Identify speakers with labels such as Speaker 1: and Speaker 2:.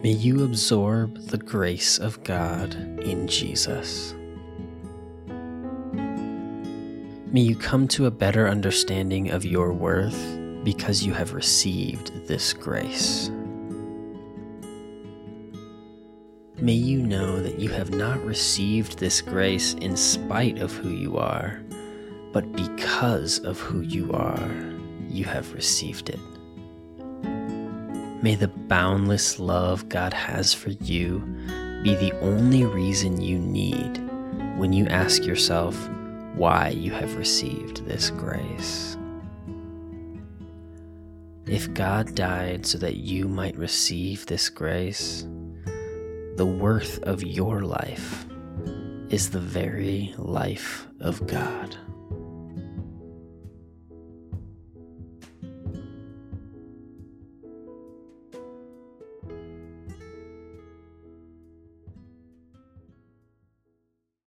Speaker 1: May you absorb the grace of God in Jesus. May you come to a better understanding of your worth because you have received this grace. May you know that you have not received this grace in spite of who you are, but because of who you are, you have received it. May the boundless love God has for you be the only reason you need when you ask yourself why you have received this grace. If God died so that you might receive this grace, the worth of your life is the very life of God.